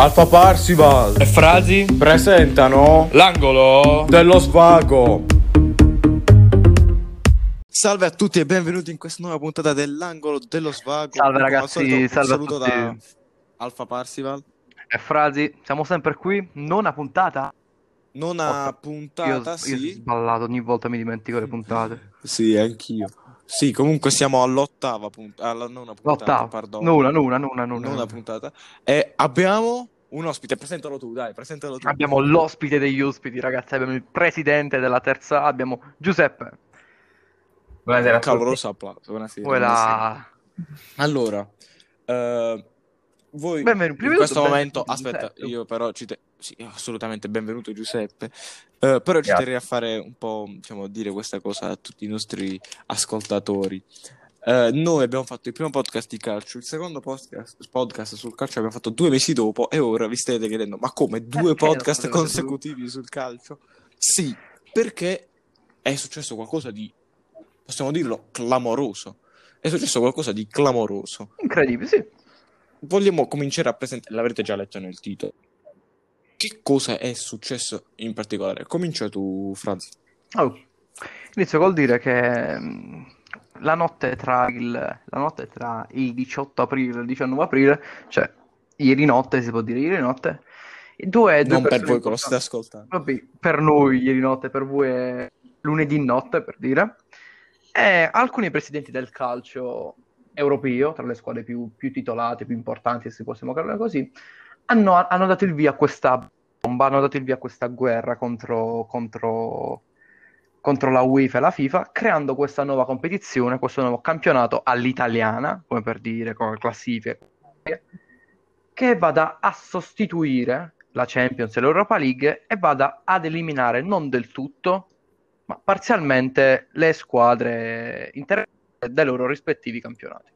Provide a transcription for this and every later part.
Alfa Parsival e Frasi presentano l'angolo dello svago. Salve a tutti e benvenuti in questa nuova puntata dell'angolo dello svago. Salve Come al ragazzi, solito, un salve a saluto tutti. da Alfa Parsival. E frasi, siamo sempre qui, nona puntata. Nona Porca- puntata, io, io ho sì. sballato, ogni volta mi dimentico le puntate. Sì, anch'io. Sì, comunque siamo all'ottava puntata, alla nona puntata, L'ottava, pardon. nona, nona, nona, nona. Nona puntata. E abbiamo un ospite, presentalo tu, dai, presentalo tu. Abbiamo l'ospite degli ospiti, ragazzi, abbiamo il presidente della terza, A, abbiamo Giuseppe. Buonasera Un caloroso applauso, buonasera. Quella... Allora, eh, voi Benvenuto, in questo tutto, momento, benvenuto, aspetta, Giuseppe. io però ci te- sì, assolutamente benvenuto Giuseppe, Eh, però ci terrei a fare un po', diciamo, dire questa cosa a tutti i nostri ascoltatori. Eh, noi abbiamo fatto il primo podcast di calcio, il secondo podcast, podcast sul calcio abbiamo fatto due mesi dopo e ora vi state chiedendo, ma come due Perché podcast consecutivi sul calcio? Sì, perché è successo qualcosa di, possiamo dirlo, clamoroso. È successo qualcosa di clamoroso. Incredibile, sì. Vogliamo cominciare a presentare, l'avrete già letto nel titolo. Che cosa è successo in particolare? Comincia tu, Franz. Oh. Inizio col dire che mm, la notte tra il, la notte tra il 18 aprile e il 19 aprile, cioè ieri notte, si può dire ieri notte, due, due Non per voi che lo state ascoltando. Vabbè, per noi ieri notte, per voi è lunedì notte, per dire. E alcuni presidenti del calcio europeo, tra le squadre più, più titolate, più importanti, se possiamo chiamarle così, hanno, hanno dato il via a questa bomba, hanno dato il via a questa guerra contro, contro, contro la UEFA e la FIFA, creando questa nuova competizione, questo nuovo campionato all'italiana, come per dire, come classifiche, che vada a sostituire la Champions e l'Europa League e vada ad eliminare non del tutto, ma parzialmente le squadre interessate dai loro rispettivi campionati.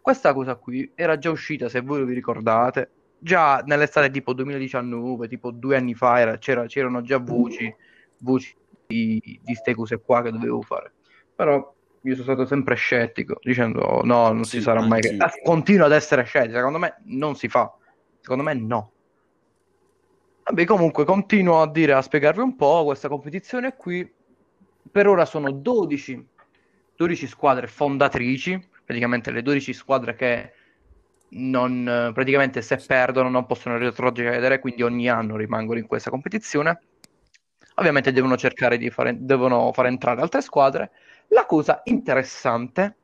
Questa cosa qui era già uscita, se voi vi ricordate, già nell'estate tipo 2019, tipo due anni fa, era- c'era- c'erano già voci, voci di queste cose qua che dovevo fare. Però io sono stato sempre scettico, dicendo no, non Sì, si sarà mai... Ah, Continuo ad essere scettico, secondo me non si fa, secondo me no. Vabbè, comunque continuo a dire, a spiegarvi un po' questa competizione qui. Per ora sono 12, 12 squadre fondatrici, praticamente le 12 squadre che non, praticamente se perdono non possono retrocedere, quindi ogni anno rimangono in questa competizione. Ovviamente devono cercare di fare, devono fare entrare altre squadre. La cosa interessante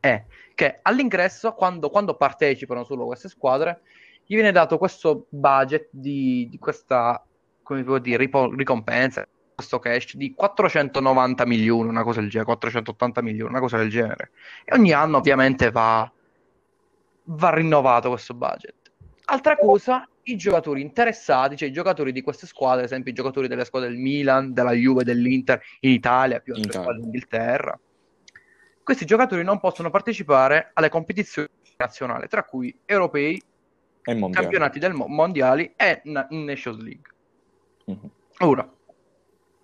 è che all'ingresso, quando, quando partecipano solo queste squadre, gli viene dato questo budget di, di questa, come può dire, ripo- ricompensa, questo cash di 490 milioni, una cosa del genere, 480 milioni, una cosa del genere. E ogni anno ovviamente va, va rinnovato questo budget. Altra cosa, i giocatori interessati, cioè i giocatori di queste squadre, ad esempio i giocatori delle squadre del Milan, della Juve, dell'Inter in Italia, più altre squadre in Inghilterra, questi giocatori non possono partecipare alle competizioni nazionali, tra cui europei, campionati del mo- mondiali e na- Nations League. Mhm. Ora,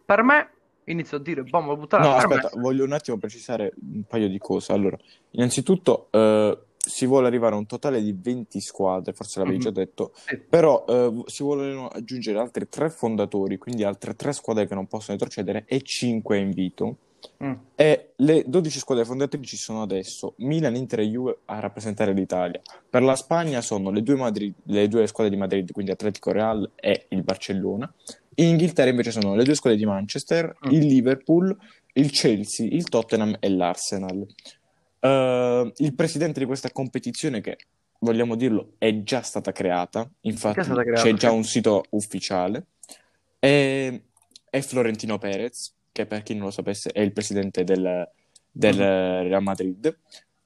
per me, inizio a dire, bomba buttare No, per me- aspetta, voglio un attimo precisare un paio di cose. Allora, innanzitutto, eh, si vuole arrivare a un totale di 20 squadre, forse l'avevi Mhm. già detto, Sì. però eh, si vogliono aggiungere altri tre fondatori, quindi altre tre squadre che non possono retrocedere e 5 a invito. Mm. E le 12 squadre fondatrici sono adesso Milan, Inter e Juve a rappresentare l'Italia. Per la Spagna sono le due, Madrid- le due squadre di Madrid, quindi Atletico Real e il Barcellona. In Inghilterra invece sono le due squadre di Manchester, Mm. il Liverpool, il Chelsea, il Tottenham e l'Arsenal. Eh, il presidente di questa competizione, che vogliamo dirlo, è già stata creata, infatti Già stata creata, c'è già un sito ufficiale, è, è Florentino Perez, che per chi non lo sapesse è il presidente del, del Mm. Real Madrid,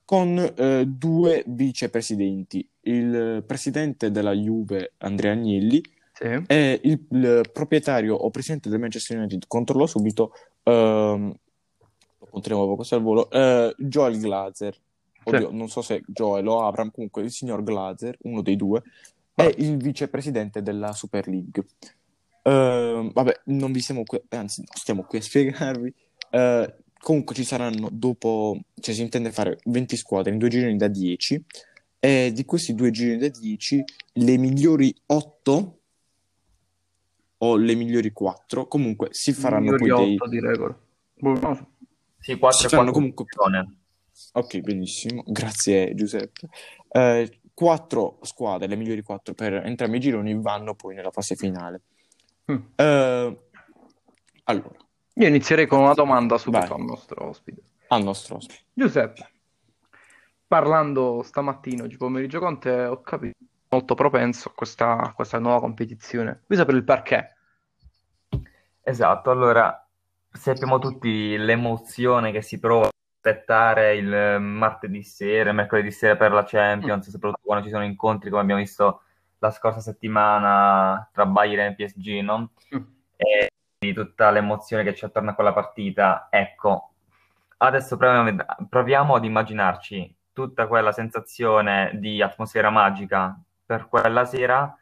con eh, due vicepresidenti, il presidente della Juve Andrea Agnelli Sì. e il, il proprietario o presidente del Manchester United, controllo subito, ehm, lo controlliamo poco al volo, eh, Joel Glazer. Oddio, non so se Joel o Abram, comunque il signor Glazer, uno dei due, è il vicepresidente della Super League. Ehm, vabbè, non vi stiamo qui, anzi, non stiamo qui a spiegarvi. Eh, comunque ci saranno dopo, cioè si intende fare 20 squadre in due gironi da 10 E di questi due giri da 10, le migliori 8 o le migliori 4, comunque si faranno Migliori poi dei... 8 di regola. So. Sì, 4 Si e faranno 4 comunque... Ok, benissimo, grazie Giuseppe. Eh, quattro squadre, le migliori quattro per entrambi i gironi, vanno poi nella fase finale. Mm. Eh, allora, Io inizierei con una domanda subito Vai. al nostro ospite. al nostro ospite. Giuseppe, parlando stamattina, oggi pomeriggio con te, ho capito molto propenso a questa, a questa nuova competizione. Vuoi sapere il perché? Esatto, allora sappiamo tutti l'emozione che si prova a aspettare il martedì sera, mercoledì sera per la Champions, soprattutto quando ci sono incontri come abbiamo visto la scorsa settimana tra Bayern e PSG, no? Mm. E di tutta l'emozione che c'è attorno a quella partita. Ecco, adesso proviamo, proviamo ad immaginarci tutta quella sensazione di atmosfera magica per quella sera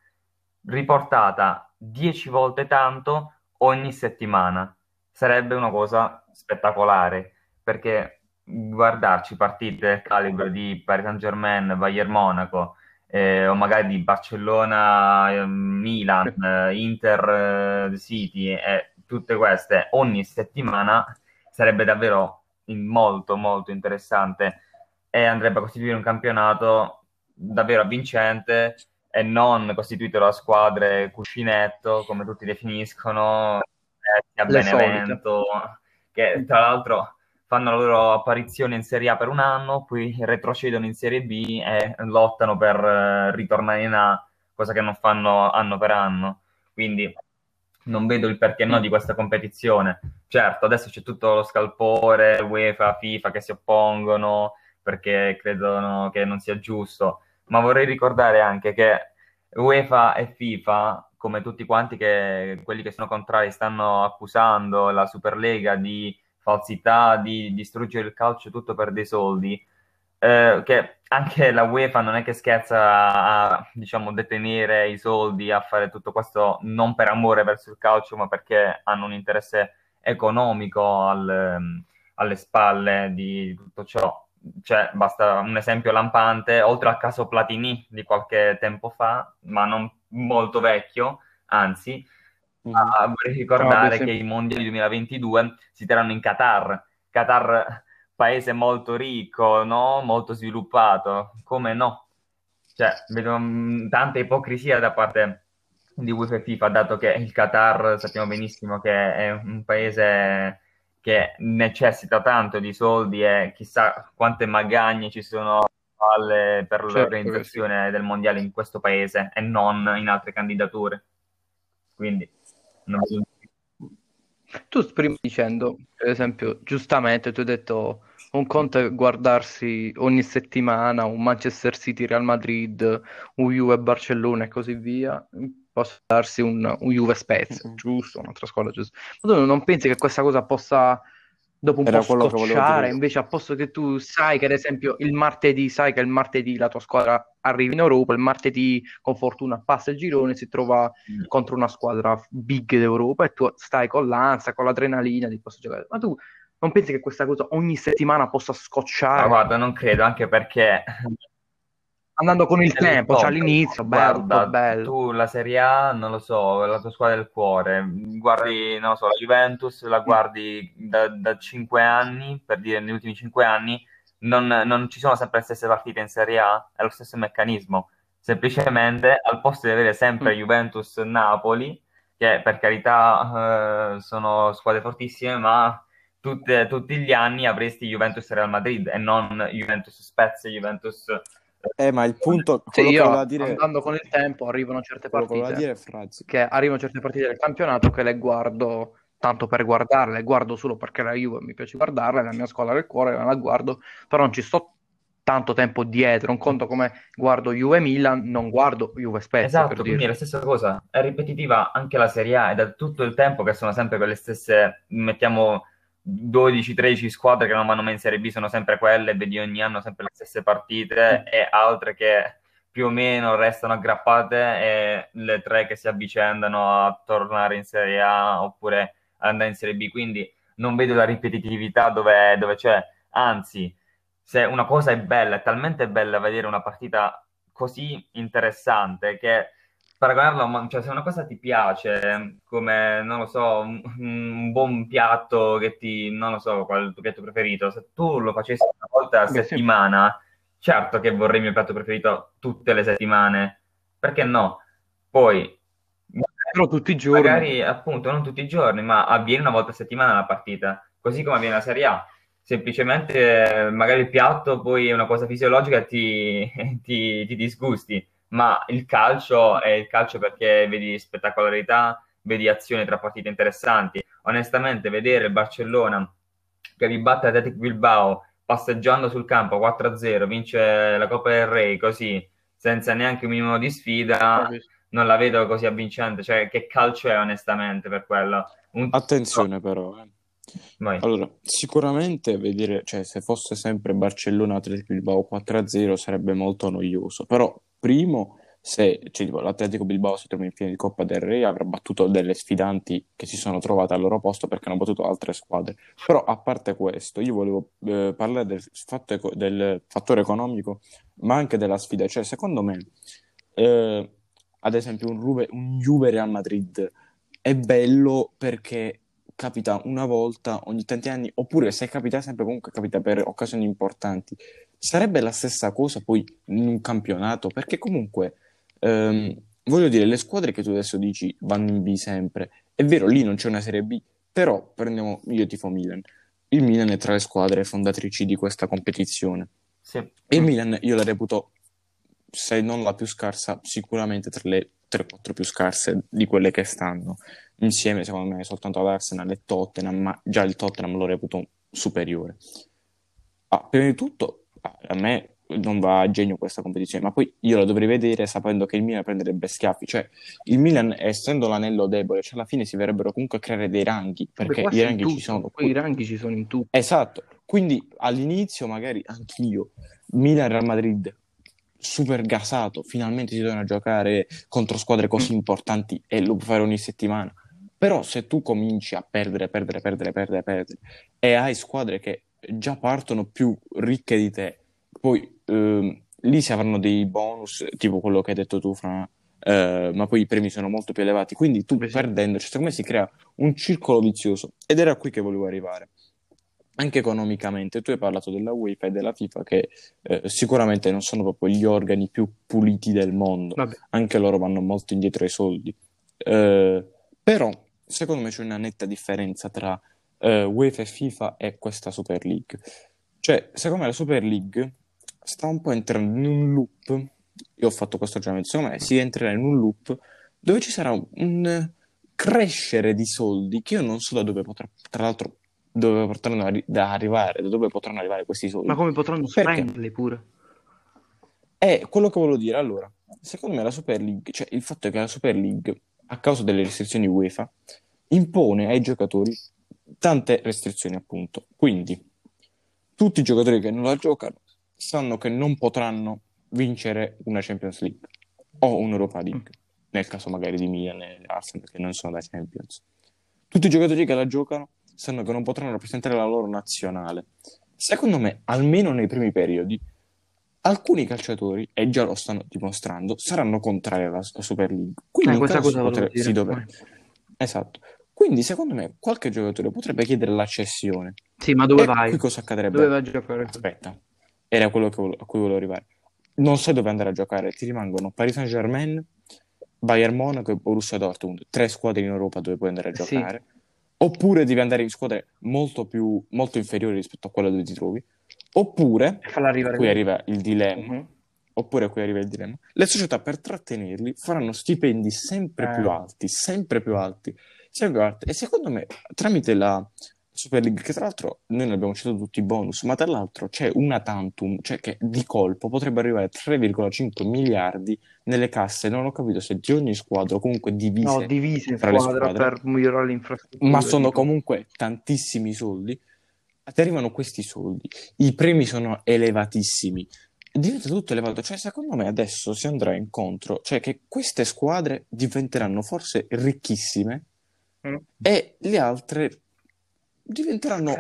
riportata dieci volte tanto ogni settimana. Sarebbe una cosa spettacolare perché guardarci partite del calibro di Paris Saint-Germain, Bayern Monaco eh, o magari di Barcellona, eh, Milan, eh, Inter eh, City e tutte queste ogni settimana sarebbe davvero molto molto interessante. E andrebbe a costituire un campionato davvero avvincente e non costituito da squadre cuscinetto, come tutti definiscono, eh, a Benevento, che tra l'altro fanno la loro apparizione in Serie A per un anno, poi retrocedono in Serie B e lottano per eh, ritornare in A, cosa che non fanno anno per anno. Quindi non vedo il perché no di questa competizione. Certo, adesso c'è tutto lo scalpore, UEFA, FIFA che si oppongono perché credono che non sia giusto, ma vorrei ricordare anche che UEFA e FIFA, come tutti quanti che quelli che sono contrari stanno accusando la Superlega di falsità, di distruggere il calcio tutto per dei soldi, eh, che anche la UEFA non è che scherza a, diciamo, detenere i soldi, a fare tutto questo non per amore verso il calcio, ma perché hanno un interesse economico al, alle spalle di tutto ciò. Cioè, basta un esempio lampante, oltre al caso Platini di qualche tempo fa, ma non molto vecchio, anzi, ah, vorrei ricordare sì. che i mondiali 2022 si terranno in Qatar. Qatar, paese molto ricco, no? Molto sviluppato, come no? Cioè, vedo mm, tanta ipocrisia da parte di UEFA e FIFA, dato che il Qatar sappiamo benissimo che è un paese che necessita tanto di soldi e chissà quante magagne ci sono alle- per Certo l'organizzazione del mondiale in questo paese e non in altre candidature. Quindi, non vedo- Tu prima dicendo, per esempio, giustamente tu hai detto un conto è guardarsi ogni settimana un Manchester City, Real Madrid, un Juve Barcellona e così via, posso darsi un, un Juve Spezia, Mhm. giusto, un'altra squadra giusta. Ma tu non pensi che questa cosa possa dopo un Era po' scocciare, invece a posto che tu sai che ad esempio il martedì, sai che il martedì la tua squadra arriva in Europa, il martedì con fortuna passa il girone, si trova contro una squadra big d'Europa e tu stai con l'ansia, con l'adrenalina di questo giocare. Ma tu non pensi che questa cosa ogni settimana possa Ma scocciare? guarda, non credo, anche perché Andando con il tempo, cioè all'inizio, bello, guarda, bello. tu la Serie A, non lo so, la tua squadra del cuore, guardi, non lo so, la Juventus, la guardi da, da 5 anni, per dire negli ultimi 5 anni, non, non ci sono sempre le stesse partite in Serie A, è lo stesso meccanismo. Semplicemente, al posto di avere sempre Mm. Juventus-Napoli, che per carità eh, sono squadre fortissime, ma tutte- tutti gli anni avresti Juventus-Real Madrid e non Juventus-Spezia, Juventus... Eh, ma il punto, che io dire, andando con il tempo arrivano certe partite. che arrivano certe partite del campionato che le guardo tanto per guardarle, le guardo solo perché la Juve mi piace guardarla, è la mia squadra del cuore, la guardo, però non ci sto tanto tempo dietro, un conto come guardo Juve Milan, non guardo Juve Spezia Esatto, per quindi è dire. la stessa cosa, è ripetitiva anche la Serie A è tutto il tempo che sono sempre quelle stesse, mettiamo 12-13 squadre che non vanno mai in Serie B, sono sempre quelle, vedi ogni anno sempre le stesse partite e altre che più o meno restano aggrappate e le tre che si avvicendano a tornare in Serie A oppure andare in Serie B, quindi non vedo la ripetitività dove, dove c'è, anzi se una cosa è bella, è talmente bella vedere una partita così interessante che paragonarlo, cioè se una cosa ti piace, come, non lo so, un, un buon piatto che ti, non lo so, qual è il tuo piatto preferito, se tu lo facessi una volta a settimana, certo che vorrei il mio piatto preferito tutte le settimane, perché no? Poi, Però tutti i giorni. magari appunto non tutti i giorni, ma avviene una volta a settimana la partita, così come avviene la Serie A. Semplicemente, magari il piatto poi è una cosa fisiologica ti, ti, ti disgusti, ma il calcio è il calcio perché vedi spettacolarità, vedi azioni tra partite interessanti. Onestamente, vedere il Barcellona che vi batte Athletic Bilbao passeggiando sul campo 4-0, vince la Coppa del Re così, senza neanche un minimo di sfida, non la vedo così avvincente. Cioè, che calcio è onestamente per quello? Un... Attenzione però, eh. Vai. Allora, sicuramente vedere, cioè se fosse sempre Barcellona Atletico Bilbao 4-0 sarebbe molto noioso, però primo se cioè, tipo, l'Atletico Bilbao si trova in fine di Coppa del Re avrà battuto delle sfidanti che si sono trovate al loro posto perché hanno battuto altre squadre. Però a parte questo, io volevo eh, parlare del, eco- del fattore economico, ma anche della sfida. Cioè, secondo me, eh, ad esempio, un Juve Real Madrid è bello perché capita una volta ogni tanti anni, oppure se capita sempre, comunque capita per occasioni importanti. Sarebbe la stessa cosa poi in un campionato, perché comunque, ehm, voglio dire, le squadre che tu adesso dici vanno in B sempre, è vero, lì non c'è una Serie B, però prendiamo, io tifo Milan. Il Milan è tra le squadre fondatrici di questa competizione. Sì. E il Milan io la reputo, se non la più scarsa, sicuramente tra le 3-4 più scarse di quelle che stanno. Insieme, secondo me, soltanto ad Arsenal e Tottenham, ma già il Tottenham lo reputo superiore. Ah, prima di tutto, a me non va a genio questa competizione, ma poi io la dovrei vedere sapendo che il Milan prenderebbe schiaffi. Cioè, il Milan, essendo l'anello debole, cioè alla fine si verrebbero comunque a creare dei ranghi, perché i ranghi ci tutto. sono. Poi i ranghi ci sono in tutto. Esatto, quindi all'inizio magari anch'io, Milan-Real Madrid, super gasato, finalmente si torna a giocare contro squadre così importanti e lo puoi fare ogni settimana. Però se tu cominci a perdere, perdere, perdere, perdere, perdere e hai squadre che già partono più ricche di te, poi ehm, lì si avranno dei bonus, tipo quello che hai detto tu, Fra, eh, ma poi i premi sono molto più elevati, quindi tu perdendo, cioè, secondo me si crea un circolo vizioso ed era qui che volevo arrivare. Anche economicamente, tu hai parlato della UEFA e della FIFA che eh, sicuramente non sono proprio gli organi più puliti del mondo, Vabbè, anche loro vanno molto indietro ai soldi. Eh, però, secondo me c'è una netta differenza tra eh, UEFA e FIFA e questa Super League. Cioè, secondo me la Super League sta un po' entrando in un loop. Io ho fatto questo ragionamento, secondo me si entrerà in un loop dove ci sarà un crescere di soldi che io non so da dove potrà, tra l'altro, dove potranno arri- da arrivare, da dove potranno arrivare questi soldi. ma come potranno spenderli pure? È quello che volevo dire. Allora, secondo me la Super League, cioè il fatto è che la Super League, a causa delle restrizioni UEFA, impone ai giocatori tante restrizioni, appunto. Quindi, tutti i giocatori che non la giocano sanno che non potranno vincere una Champions League o un'Europa League, nel caso magari di Milan e Arsenal che non sono da Champions. Tutti i giocatori che la giocano sanno che non potranno rappresentare la loro nazionale. Secondo me, almeno nei primi periodi, alcuni calciatori, e già lo stanno dimostrando, saranno contrari alla, Super League. Quindi Eh, questa cosa volevo potre- si dovrebbe- Esatto. Quindi, secondo me, qualche giocatore potrebbe chiedere la cessione. Sì, ma dove e vai? qui cosa accadrebbe? Dove vai a giocare? Aspetta, era quello che vole- a cui volevo arrivare. Non sai dove andare a giocare, ti rimangono Paris Saint-Germain, Bayern Monaco e Borussia Dortmund, tre squadre in Europa dove puoi andare a Sì. giocare. Oppure devi andare in squadre molto più molto inferiori rispetto a quella dove ti trovi. Oppure, qui arriva il dilemma, Mhm. oppure qui arriva il dilemma, le società per trattenerli faranno stipendi sempre Eh. più alti, sempre più alti, sempre più alti. E secondo me, tramite la Super League, che tra l'altro noi ne abbiamo citato tutti i bonus, ma tra l'altro c'è una tantum, cioè che di colpo potrebbe arrivare a 3,5 miliardi nelle casse, non ho capito se di ogni squadra o comunque divise, No, divise tra le squadra squadre. per migliorare l'infrastruttura. ma sono comunque tantissimi soldi. A te arrivano questi soldi, i premi sono elevatissimi, diventa tutto elevato. Cioè, secondo me adesso si andrà incontro, cioè che queste squadre diventeranno forse ricchissime Mm. e le altre diventeranno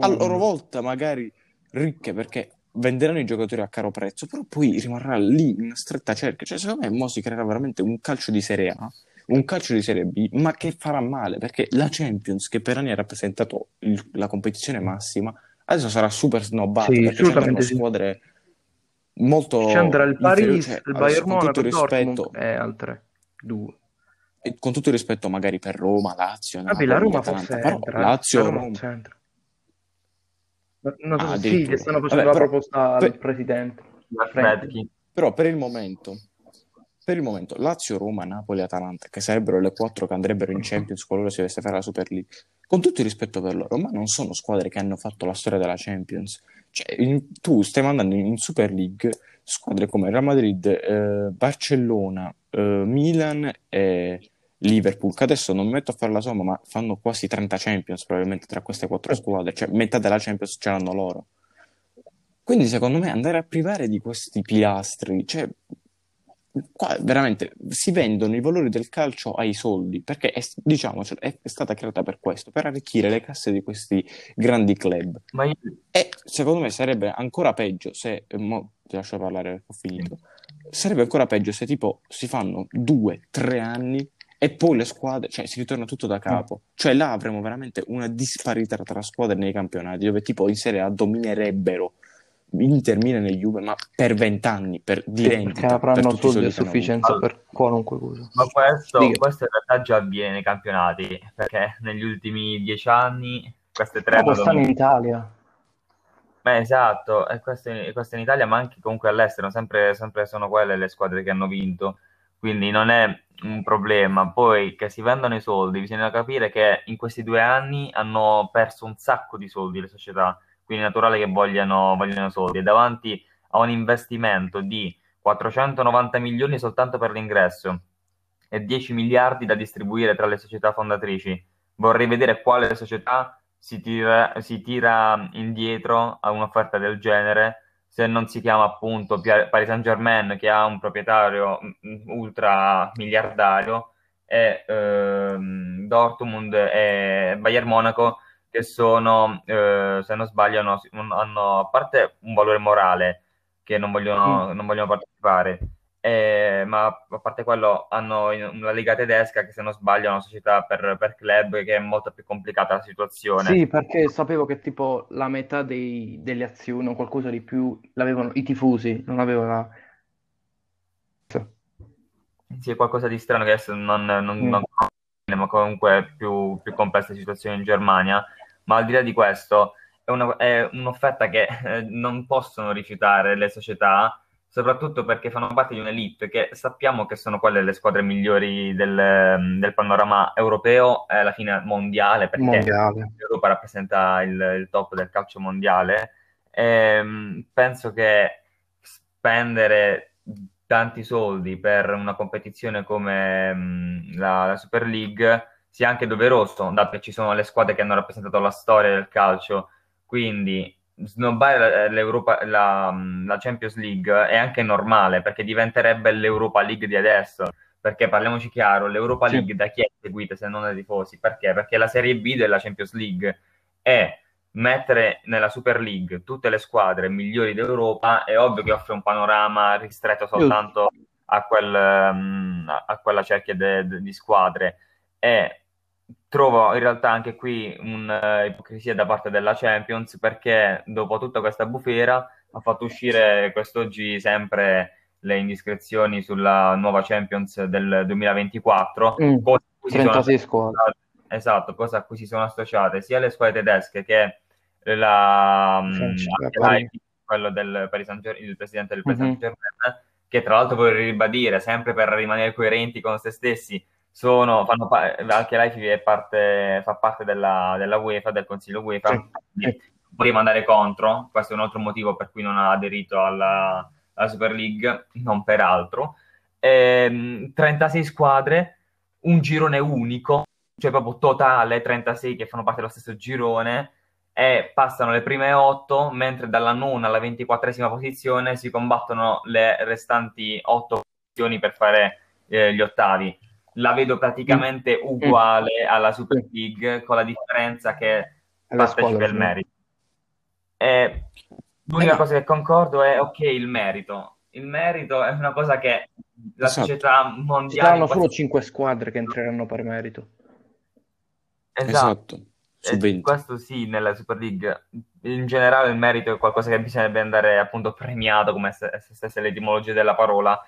a loro volta magari ricche perché venderanno i giocatori a caro prezzo, però poi rimarrà lì in stretta cerchia. Cioè, secondo me mo si creerà veramente un calcio di Serie A, un calcio di Serie B, ma che farà male perché la Champions, che per anni ha rappresentato il- la competizione massima, adesso sarà super snobbata Sì, perché assolutamente sì. squadre molto Ci andrà il. Paris, Cioè, il Bayern Monaco, il rispetto, e altre due. e con tutto il rispetto magari per Roma, Lazio, Vabbè, la Roma Atalanta, forse però entra, eh. Lazio, La Roma Roma, forse entra. Ma- Non so ah, se sì, stanno facendo Vabbè, la però, proposta al per- presidente. Fredkin. Fredkin. però per il momento, per il momento, Lazio, Roma, Napoli, Atalanta, che sarebbero le quattro che andrebbero in Champions qualora si dovesse fare la Super League, con tutto il rispetto per loro, ma non sono squadre che hanno fatto la storia della Champions. Cioè, in- tu stai mandando in, Super League squadre come Real Madrid, eh, Barcellona, eh, Milan e Liverpool, che adesso non mi metto a fare la somma, ma fanno quasi 30 Champions probabilmente tra queste quattro squadre, cioè metà della Champions ce l'hanno loro. Quindi secondo me andare a privare di questi pilastri, cioè qua veramente si vendono i valori del calcio ai soldi, perché è, diciamocelo, è, stata creata per questo, per arricchire le casse di questi grandi club. Ma io, E secondo me sarebbe ancora peggio se, eh, mo ti lascio parlare, ho finito, sarebbe ancora peggio se tipo si fanno due, tre anni e poi le squadre, cioè si ritorna tutto da capo. Cioè là avremo veramente una disparità tra squadre nei campionati, dove tipo in Serie A dominerebbero Inter, Milan e Juve, ma per vent'anni, per di Perché rendita, per avranno soldi a sufficienza per qualunque cosa. ma questo, questo in realtà già avviene nei campionati, perché negli ultimi dieci anni queste tre Ma quest'anno in. Italia. Beh, esatto, e questo, questo in Italia, ma anche comunque all'estero, sempre, sempre sono quelle le squadre che hanno vinto, quindi non è un problema. Poi che si vendono i soldi, bisogna capire che in questi due anni hanno perso un sacco di soldi le società, quindi è naturale che vogliano, vogliano soldi. E davanti a un investimento di 490 milioni soltanto per l'ingresso e 10 miliardi da distribuire tra le società fondatrici, vorrei vedere quale società si tira, si tira indietro a un'offerta del genere se non si chiama appunto Paris Saint-Germain che ha un proprietario mm, ultra miliardario e ehm, Dortmund e Bayern Monaco che sono, eh, se non sbaglio, hanno, hanno, a parte un valore morale che non vogliono, non vogliono partecipare, eh, ma a parte quello hanno una lega tedesca che se non sbaglio è una società per, per club che è molto più complicata la situazione. Sì, perché sapevo che tipo la metà dei- delle azioni o qualcosa di più l'avevano i tifosi, non aveva la... Sì, è qualcosa di strano che adesso non, non, Mm. non ma comunque è più, più complessa situazione in Germania. Ma al di là di questo, è, una- è un'offerta che eh, non possono rifiutare le società, soprattutto perché fanno parte di un'elite che sappiamo che sono quelle le squadre migliori del, del panorama europeo e alla fine mondiale, perché mondiale. l'Europa rappresenta il, il top del calcio mondiale. Ehm, penso che spendere tanti soldi per una competizione come mh, la, la Super League sia anche doveroso, dato che ci sono le squadre che hanno rappresentato la storia del calcio. Quindi snobbare l'Europa, la, la Champions League è anche normale perché diventerebbe l'Europa League di adesso. Perché parliamoci chiaro, l'Europa Sì. League da chi è seguita se non dai tifosi? Perché? Perché la Serie B della Champions League è mettere nella Super League tutte le squadre migliori d'Europa è ovvio che offre un panorama ristretto soltanto a, quel, mm, a quella cerchia de- de- di squadre e trovo in realtà anche qui un'ipocrisia da parte della Champions perché dopo tutta questa bufera ha fatto uscire quest'oggi sempre le indiscrezioni sulla nuova Champions del 2024 Mm, cosa a cui si sono 36 squadre. Esatto, cosa a cui si sono associate sia le squadre tedesche che la, Paris. l'AIK, quello del Paris il presidente del Paris Mhm. Saint-Germain, che tra l'altro vorrei ribadire, sempre per rimanere coerenti con se stessi, sono, fanno anche l'AIFI è parte, fa parte della, della UEFA, del Consiglio UEFA, Sì. vorrei mandare contro, questo è un altro motivo per cui non ha aderito alla, alla Super League, non per altro. Ehm, 36 squadre, un girone unico, cioè proprio totale, 36 che fanno parte dello stesso girone e passano le prime 8, mentre dalla nona alla 24esima posizione si combattono le restanti 8 posizioni per fare eh, gli ottavi. La vedo praticamente uguale alla Super League, con la differenza che la partecipa squadra, il sì. merito. E l'unica Eh, cosa che concordo è, ok, il merito. Il merito è una cosa che la Esatto. società Ci mondiale... saranno quasi- solo 5 squadre che entreranno per merito. Esatto. Esatto, su Eh, 20. questo sì, nella Super League. In generale il merito è qualcosa che bisognerebbe andare appunto premiato, come se, se stesse l'etimologia della parola,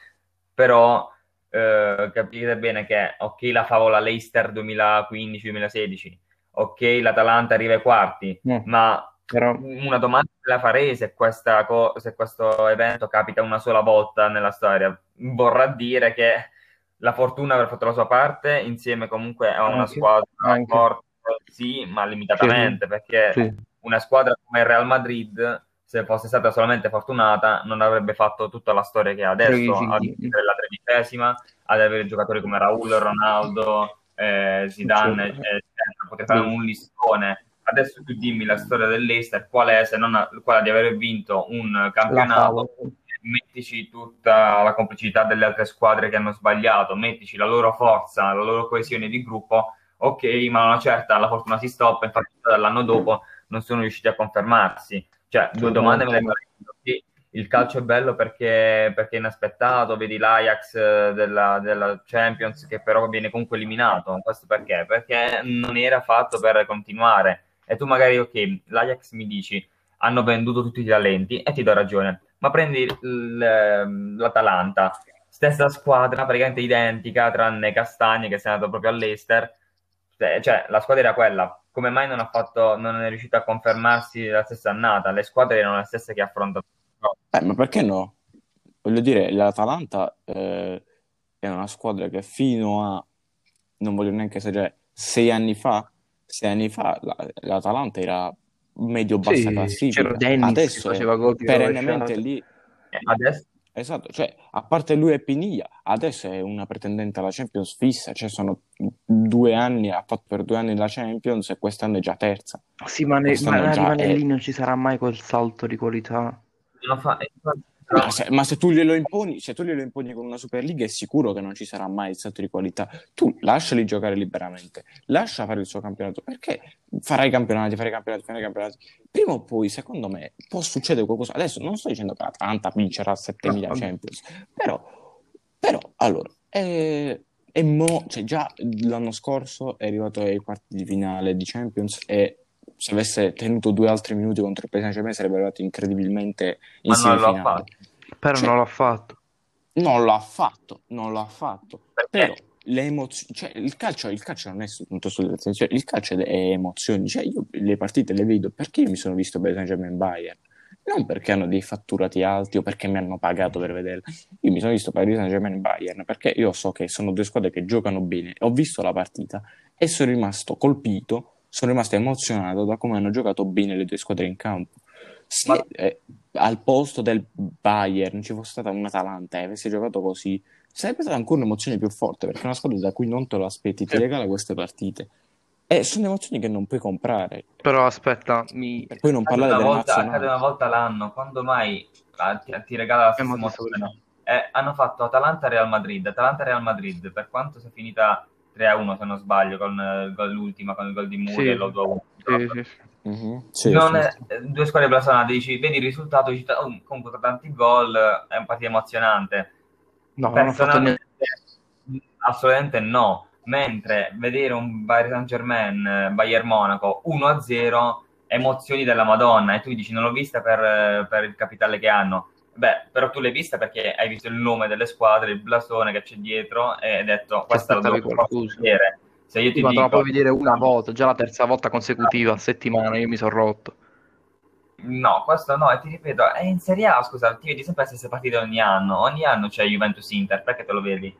però eh, capite bene che ok la favola Leicester 2015-2016, ok l'Atalanta arriva ai quarti, No, ma però una domanda la farei se, questa co- se questo evento capita una sola volta nella storia. Vorrà dire che la fortuna aver fatto la sua parte insieme comunque a una Anche, squadra anche. forte, sì, ma limitatamente, perché Sì. una squadra come il Real Madrid, se fosse stata solamente fortunata, non avrebbe fatto tutta la storia che ha adesso, ad essere la tredicesima, ad avere giocatori come Raul, Ronaldo, eh, Zidane, eccetera. Potrei fare un listone. Adesso tu dimmi la storia dell'Eister, qual è se non quella di aver vinto un campionato, mettici tutta la complicità delle altre squadre che hanno sbagliato, mettici la loro forza, la loro coesione di gruppo, ok, ma una certa la fortuna si stoppa, infatti dall'anno dopo non sono riusciti a confermarsi. Cioè, due domande me le farei. Sì, il calcio è bello perché, perché è inaspettato, vedi l'Ajax eh, della, della Champions che però viene comunque eliminato. Questo perché? Perché non era fatto per continuare. E tu magari, ok, l'Ajax mi dici, hanno venduto tutti i talenti e ti do ragione. Ma prendi l'Atalanta, stessa squadra, praticamente identica, tranne Castagne che si è andato proprio all'Ester. Cioè, cioè, la squadra era quella. Come mai non ha fatto, non è riuscita a confermarsi la stessa annata? Le squadre erano le stesse che ha affrontato. Eh, ma perché no? Voglio dire, l'Atalanta eh, è una squadra che fino a, non voglio neanche esagerare, sei anni fa, sei anni fa la- l'Atalanta era medio-bassa Sì, classifica. c'era Dennis che Adesso perennemente rovesciata. lì. Eh, Adesso, Esatto, cioè, a parte lui e Piniglia, adesso è una pretendente alla Champions fissa, cioè sono due anni, ha fatto per due anni la Champions e quest'anno è già terza. Sì, ma, ne- ma già rimane è- lì, non ci sarà mai quel salto di qualità. fa- eh, Ma se, ma se tu glielo imponi, se tu glielo imponi con una Superliga è sicuro che non ci sarà mai il salto di qualità. Tu lasciali giocare liberamente, lascia fare il suo campionato, perché farai campionati, farai campionati, farai campionati. Prima o poi, secondo me, può succedere qualcosa. Adesso non sto dicendo che l'Atalanta vincerà 7000 No, Champions, però, però allora, eh, e mo- cioè, già l'anno scorso è arrivato ai quarti di finale di Champions e se avesse tenuto due altri minuti contro il Paris Saint-Germain sarebbe arrivato incredibilmente in Ma non lo ha semifinale. fatto. Però Cioè- non l'ha fatto. Non l'ha fatto, non l'ha fatto. Perché? Però le emozioni, cioè il calcio, il calcio non è soltanto sulle cioè, il calcio è emozioni. Cioè, io le partite le vedo perché io mi sono visto Paris Saint-Germain Bayern, non perché hanno dei fatturati alti o perché mi hanno pagato per vederla. Io mi sono visto Paris Saint-Germain Bayern perché io so che sono due squadre che giocano bene. Ho visto la partita e sono rimasto colpito, sono rimasto emozionato da come hanno giocato bene le due squadre in campo. Se Ma- eh, al posto del Bayern ci fosse stata un'Atalanta e avesse giocato così, sarebbe stata ancora un'emozione più forte perché è una squadra da cui non te lo aspetti, ti regala queste partite. E sono emozioni che non puoi comprare. Però aspetta, mi... Per poi non parlare una delle volta, accade nazionali. una volta l'anno, quando mai ah, ti, ti regala la Eh, stessa emozione? Eh, hanno fatto Atalanta-Real Madrid, Atalanta-Real Madrid, per quanto sia finita 3-1 se non sbaglio, con gol l'ultima, con il gol di Sì. Muriel o 2-1. Sì, sì, sì. Mhm. Sì, è- eh, due squadre blasonate, dici, vedi il risultato, dici, "Oh, comunque per tanti gol è un partita emozionante. No. Personalmente, assolutamente no. Mentre vedere un Bayern Saint Germain, eh, Bayern Monaco 1-0, emozioni della Madonna, e tu dici non l'ho vista per, eh, per il capitale che hanno. Beh, però tu l'hai vista perché hai visto il nome delle squadre, il blasone che c'è dietro e hai detto questa la devo vedere. Se io ti Ma te la dico puoi vedere una volta, già la terza volta consecutiva a settimana, io mi sono rotto. no, questo no, e ti ripeto, è in Serie A, scusa, ti vedi sempre le stesse partite ogni anno. Ogni anno c'è Juventus Inter, perché te lo vedi?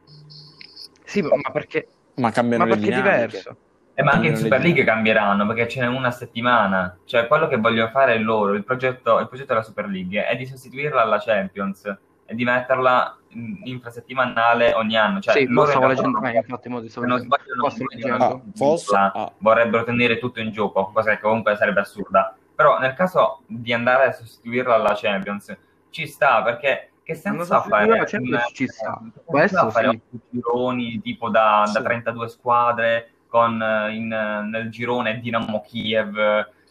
Sì, ma perché, Ma cambiano ma le perché è diverso? Eh, ma anche in Super League cambieranno perché ce n'è una settimana. Cioè, quello che vogliono fare loro, il progetto, il progetto della Super League è di sostituirla alla Champions e di metterla in- infrasettimanale ogni anno. Cioè, sì, loro lo stavo leggendo, eh, infatti, mo se non sbaglio. Ah, forse- ah. vorrebbero tenere tutto in gioco, cosa che comunque sarebbe assurda. Però nel caso di andare a sostituirla alla Champions, ci sta perché che senso ha fare la Champions un- ci sta. Questo fare sì. gironi tipo da, da Sì. 32 squadre con eh, in, eh, nel girone Dinamo Kiev,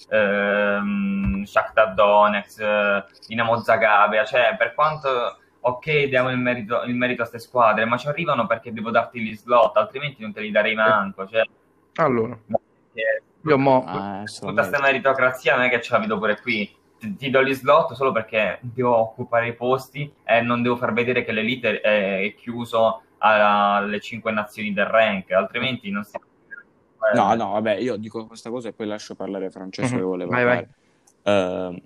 ehm, Shakhtar Donetsk, eh, Dinamo Zagabria, cioè per quanto ok diamo il merito, il merito a queste squadre, ma ci arrivano perché devo darti gli slot, altrimenti non te li darei manco. Cioè, Allora, perché io mo... Ah, tutta questa meritocrazia non è che ce la vedo pure qui. Ti, ti do gli slot solo perché devo occupare i posti e non devo far vedere che l'elite è, è chiuso alle cinque nazioni del rank, altrimenti non si... No, no, vabbè, io dico questa cosa e poi lascio parlare Francesco che Mhm. voleva Vai, vai. Ehm,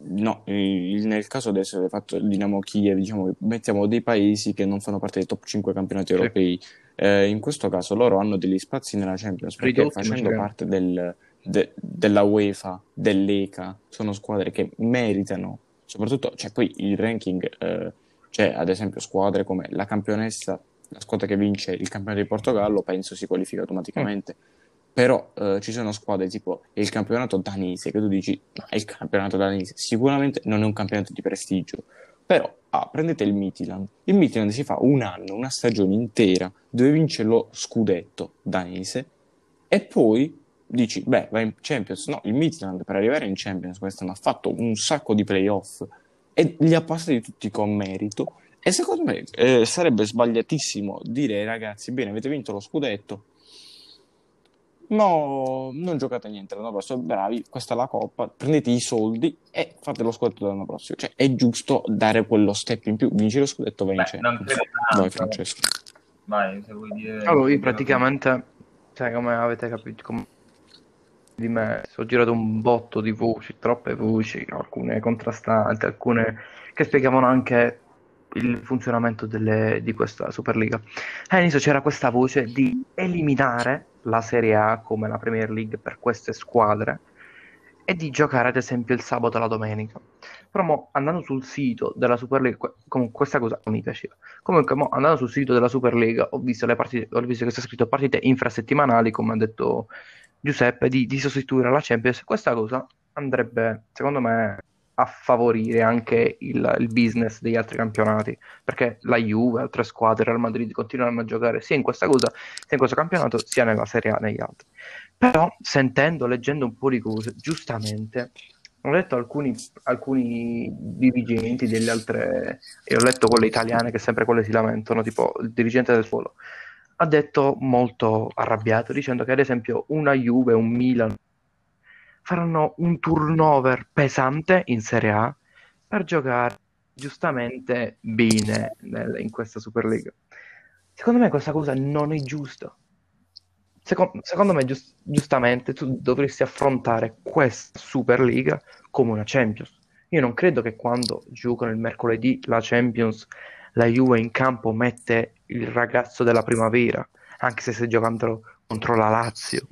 no, nel caso adesso del fatto Dinamo Kiev, diciamo, mettiamo dei paesi che non fanno parte dei top 5 campionati Sì. europei. Eh, in questo caso loro hanno degli spazi nella Champions perché Ridotti, facendo parte del- de- della UEFA, dell'ECA, sono squadre che meritano, soprattutto, cioè poi il ranking, eh, c'è ad esempio squadre come la campionessa, la squadra che vince il campionato di Portogallo, penso si qualifica automaticamente. Però eh, ci sono squadre tipo il campionato danese, che tu dici, ma il campionato danese, sicuramente non è un campionato di prestigio. Però ah, prendete il Midtjylland. Il Midtjylland si fa un anno, una stagione intera dove vince lo scudetto danese e poi dici, beh, va in Champions. No, il Midtjylland per arrivare in Champions quest'anno ha fatto un sacco di playoff e li ha passati tutti con merito. E secondo me eh, sarebbe sbagliatissimo dire ai ragazzi, bene, avete vinto lo scudetto, no, non giocate niente l'anno prossimo, bravi, questa è la coppa, prendete i soldi e fate lo scudetto l'anno prossimo. Cioè, è giusto dare quello step in più, vinci lo scudetto, tanto. Vai Francesco. Vai, se vuoi dire... Allora, io praticamente, cioè, come avete capito, come di me, ho girato un botto di voci, troppe voci, alcune contrastanti, alcune che spiegavano anche il funzionamento delle- di questa Superliga. All'inizio c'era questa voce di eliminare la Serie A come la Premier League per queste squadre e di giocare ad esempio il sabato e la domenica. Però mo, andando sul sito della Superliga, que- comunque questa cosa mi piaceva. Comunque, mo, andando sul sito della Superlega, ho visto le partite, ho visto che sta scritto partite infrasettimanali, come ha detto Giuseppe, di, di sostituire la Champions. Questa cosa andrebbe, secondo me, a favorire anche il, il business degli altri campionati, perché la Juve, altre squadre, Real Madrid continueranno a giocare sia in questa cosa, sia in questo campionato, sia nella Serie A negli altri. Però, sentendo, leggendo un po' di cose, giustamente, ho letto alcuni, alcuni dirigenti delle altre, e ho letto quelle italiane che sempre quelle si lamentano, tipo il dirigente del Polo, ha detto molto arrabbiato, dicendo che ad esempio una Juve, un Milan faranno un turnover pesante in Serie A per giocare giustamente bene nel- in questa Superlega. Secondo me questa cosa non è giusta. Seco- Secondo, me, gius- giustamente, tu dovresti affrontare questa Superliga come una Champions. Io non credo che quando giocano il mercoledì la Champions, la Juve in campo mette il ragazzo della primavera, anche se stai giocando contro la Lazio.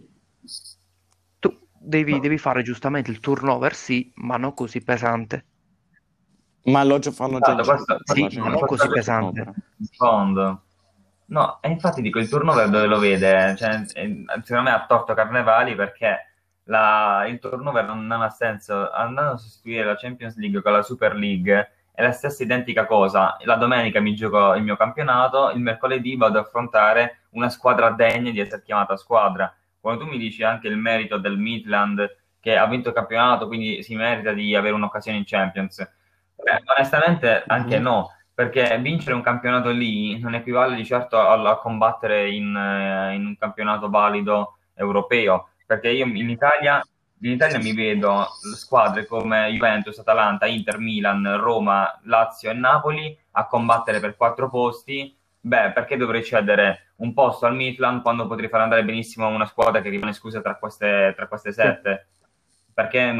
Devi, devi fare giustamente il turnover, sì, ma non così pesante. Ma lo fanno già Champions, Sì, ma non così pesante. No, rispondo. No, e infatti dico il turnover dove lo vede, cioè, eh, secondo me ha torto Carnevali perché la- il turnover non, non ha senso. Andando a sostituire la Champions League con la Super League è la stessa identica cosa. La domenica mi gioco il mio campionato, il mercoledì vado ad affrontare una squadra degna di essere chiamata squadra. Quando tu mi dici anche il merito del Midland che ha vinto il campionato, quindi si merita di avere un'occasione in Champions. Beh, onestamente anche no, perché vincere un campionato lì non equivale di certo a, a combattere in, eh, in un campionato valido europeo, perché io in Italia, in Italia mi vedo squadre come Juventus, Atalanta, Inter, Milan, Roma, Lazio e Napoli a combattere per quattro posti. Beh, perché dovrei cedere un posto al Midland quando potrei far andare benissimo una squadra che rimane esclusa tra queste, tra queste sette? Perché,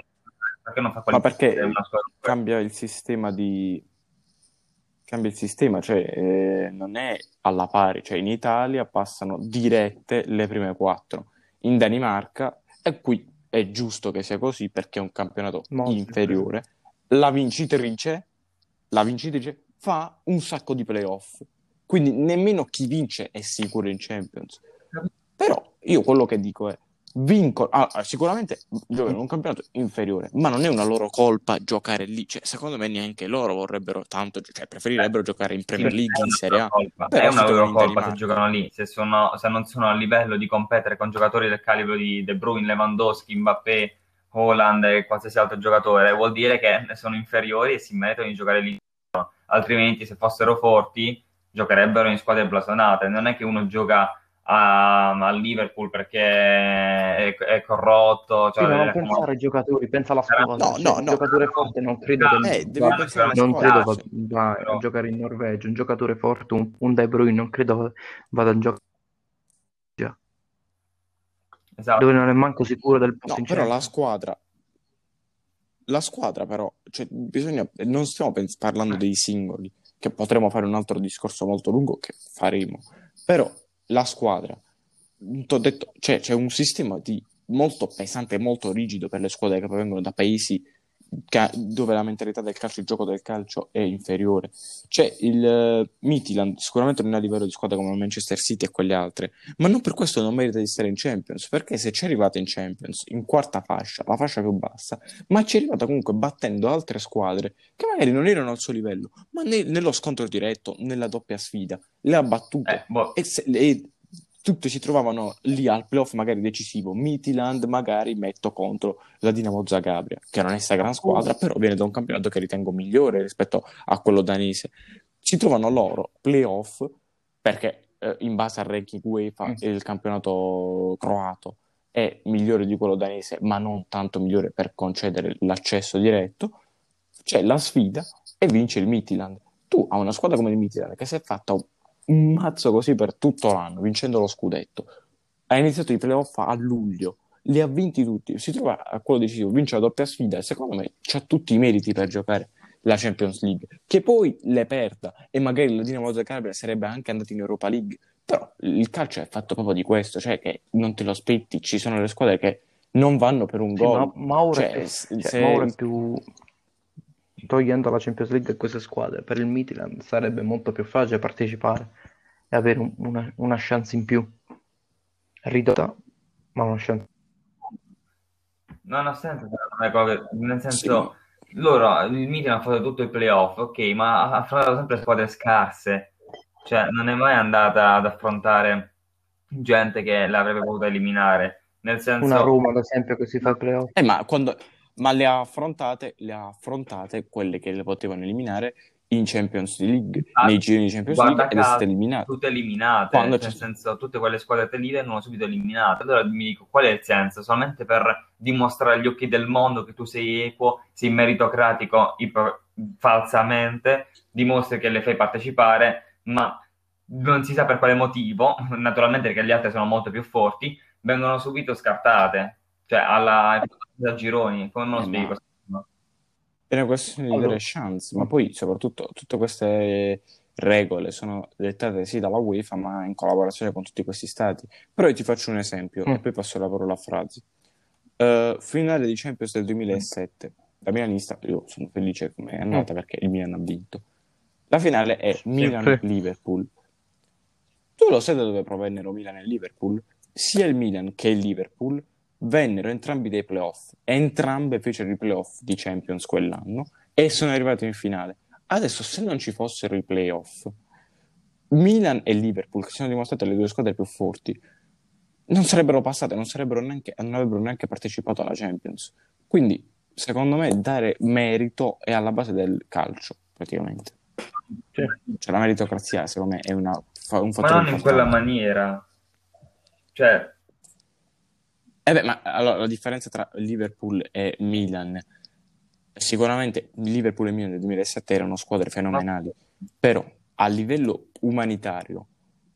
perché non fa Ma perché una squadra? cambia il sistema di cambia il sistema, cioè eh, non è alla pari, cioè in Italia passano dirette le prime quattro, in Danimarca e qui è giusto che sia così perché è un campionato Molto inferiore. La vincitrice, la vincitrice fa un sacco di playoff, quindi nemmeno chi vince è sicuro in Champions. Però io quello che dico è vincono ah, sicuramente giocano in un campionato inferiore, ma non è una loro colpa giocare lì. Cioè, secondo me neanche loro vorrebbero tanto, cioè preferirebbero giocare in Premier League, in Serie A. colpa. Però È una loro colpa se giocano lì, se, sono- se non sono a livello di competere con giocatori del calibro di De Bruyne, Lewandowski, Mbappé, Holland e qualsiasi altro giocatore, vuol dire che sono inferiori e si meritano di giocare lì. Altrimenti, se fossero forti, giocherebbero in squadre blasonate. Non è che uno gioca a, a Liverpool perché è, è corrotto. Cioè Sì, ma non come- pensare ai giocatori, pensa alla squadra. No, Cioè, no, un no. giocatore forte non credo Eh, che devi va- pensare alla non credo sì. va, Però- a giocare in Norvegia. Un giocatore forte, un, un De Bruyne, non credo vada a giocare Esatto. dove non è manco sicuro del posto No, però la squadra, la squadra però, cioè, bisogna, non stiamo pens- parlando dei singoli, che potremo fare un altro discorso molto lungo che faremo, però la squadra, t'ho detto, cioè, c'è un sistema di molto pesante molto rigido per le squadre che provengono da paesi ca- dove la mentalità del calcio, il gioco del calcio è inferiore. C'è il eh, Midtjylland, sicuramente non è a livello di squadre come Manchester City e quelle altre, ma non per questo non merita di stare in Champions, perché se ci è arrivata in Champions, in quarta fascia, la fascia più bassa, ma ci è arrivata comunque battendo altre squadre che magari non erano al suo livello, ma ne- nello scontro diretto, nella doppia sfida, le ha battute Eh, boh, e, se- e tutte si trovavano lì al playoff magari decisivo. Midtjylland magari metto contro la Dinamo Zagabria, che non è sta gran squadra, però viene da un campionato che ritengo migliore rispetto a quello danese. Si trovano loro playoff perché eh, in base al ranking UEFA Mm. il campionato croato è migliore di quello danese, ma non tanto migliore per concedere l'accesso diretto. C'è la sfida e vince il Midtjylland. Tu hai una squadra come il Midtjylland che si è fatta un mazzo così per tutto l'anno, vincendo lo scudetto. Ha iniziato i playoff a luglio, li ha vinti tutti. Si trova a quello decisivo, vince la doppia sfida e secondo me ha tutti i meriti per giocare la Champions League. Che poi le perda e magari la Dinamo Zagreb sarebbe anche andata in Europa League. Però il calcio è fatto proprio di questo, cioè che non te lo aspetti. Ci sono le squadre che non vanno per un Sì, gol. ma Mauro Cioè, è, cioè, se- Mauro è più togliendo la Champions League e queste squadre per il Midland sarebbe molto più facile partecipare e avere un- una, una chance in più. Ridotta ma una chance. Non ha senso nel senso, loro, il Milan ha fatto tutto il playoff, ok, ma ha affrontato sempre squadre scarse, cioè non è mai andata ad affrontare gente che l'avrebbe potuta eliminare, nel senso... una Roma ad esempio che si fa il playoff. Eh, ma, quando- ma le ha affrontate, le ha affrontate quelle che le potevano eliminare in Champions League, Ah, nei gironi di Champions League ed è stata eliminata. tutte eliminate, Quando nel ci- senso tutte quelle squadre lì vengono subito eliminate. Allora mi dico, qual è il senso? Solamente per dimostrare agli occhi del mondo che tu sei equo, sei meritocratico iper- falsamente, dimostri che le fai partecipare, ma non si sa per quale motivo, naturalmente perché gli altri sono molto più forti, vengono subito scartate, cioè alla, da gironi, come me lo Eh, spiego? ma- È una questione di dare chance, ma poi soprattutto tutte queste regole sono dettate sì dalla UEFA, ma in collaborazione con tutti questi stati. Però io ti faccio un esempio Mm. e poi passo la parola a Frazi. Eh, finale di Champions del 2007, da milanista io sono felice come è andata perché il Milan ha vinto. La finale è Milan-Liverpool. Tu lo sai da dove provennero Milan e Liverpool? Sia il Milan che il Liverpool vennero entrambi dei playoff, entrambe fecero i playoff di Champions quell'anno e sono arrivati in finale. Adesso, se non ci fossero i playoff, Milan e Liverpool, che sono dimostrate le due squadre più forti, non sarebbero passate, non, sarebbero neanche, non avrebbero neanche partecipato alla Champions. Quindi, secondo me, dare merito è alla base del calcio, praticamente. Sì. Cioè, la meritocrazia, secondo me, è una, un Ma fattore non in quella maniera. Cioè, Eh beh, ma allora la differenza tra Liverpool e Milan, sicuramente Liverpool e Milan del 2007 erano squadre fenomenali, però a livello umanitario,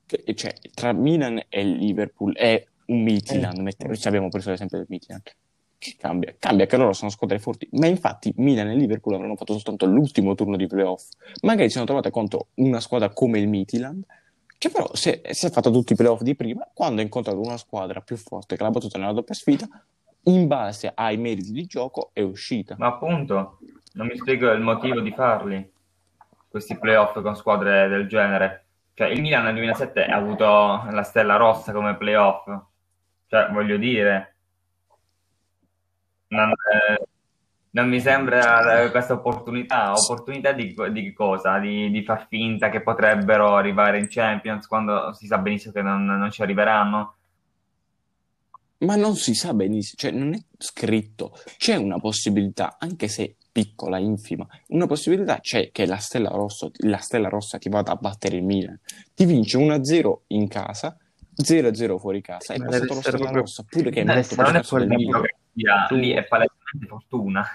che- cioè tra Milan e Liverpool è un mettiamo- ci abbiamo preso l'esempio del Midtjylland, che cambia? Cambia che loro sono squadre forti, ma infatti Milan e Liverpool avranno fatto soltanto l'ultimo turno di playoff, magari si sono trovate contro una squadra come il Midtjylland, che però è, si è fatto tutti i playoff di prima, quando ha incontrato una squadra più forte che l'ha battuta nella doppia sfida, in base ai meriti di gioco è uscita. Ma appunto, non mi spiego il motivo di farli, questi playoff con squadre del genere. Cioè, il Milan nel 2007 ha avuto la Stella Rossa come playoff. Cioè, voglio dire, non, eh, non mi sembra questa opportunità. Opportunità di, di cosa? Di, di far finta che potrebbero arrivare in Champions quando si sa benissimo che non, non ci arriveranno? Ma non si sa benissimo, cioè non è scritto. C'è una possibilità, anche se piccola, infima, una possibilità c'è che la Stella Rossa, la Stella Rossa ti vada a battere il Milan. Ti vince 1-0 in casa, 0-0 fuori casa. È passato lo Stella proprio- Rossa, pure che è molto più del Milan. che sia, Tu- lì è palesemente fortuna.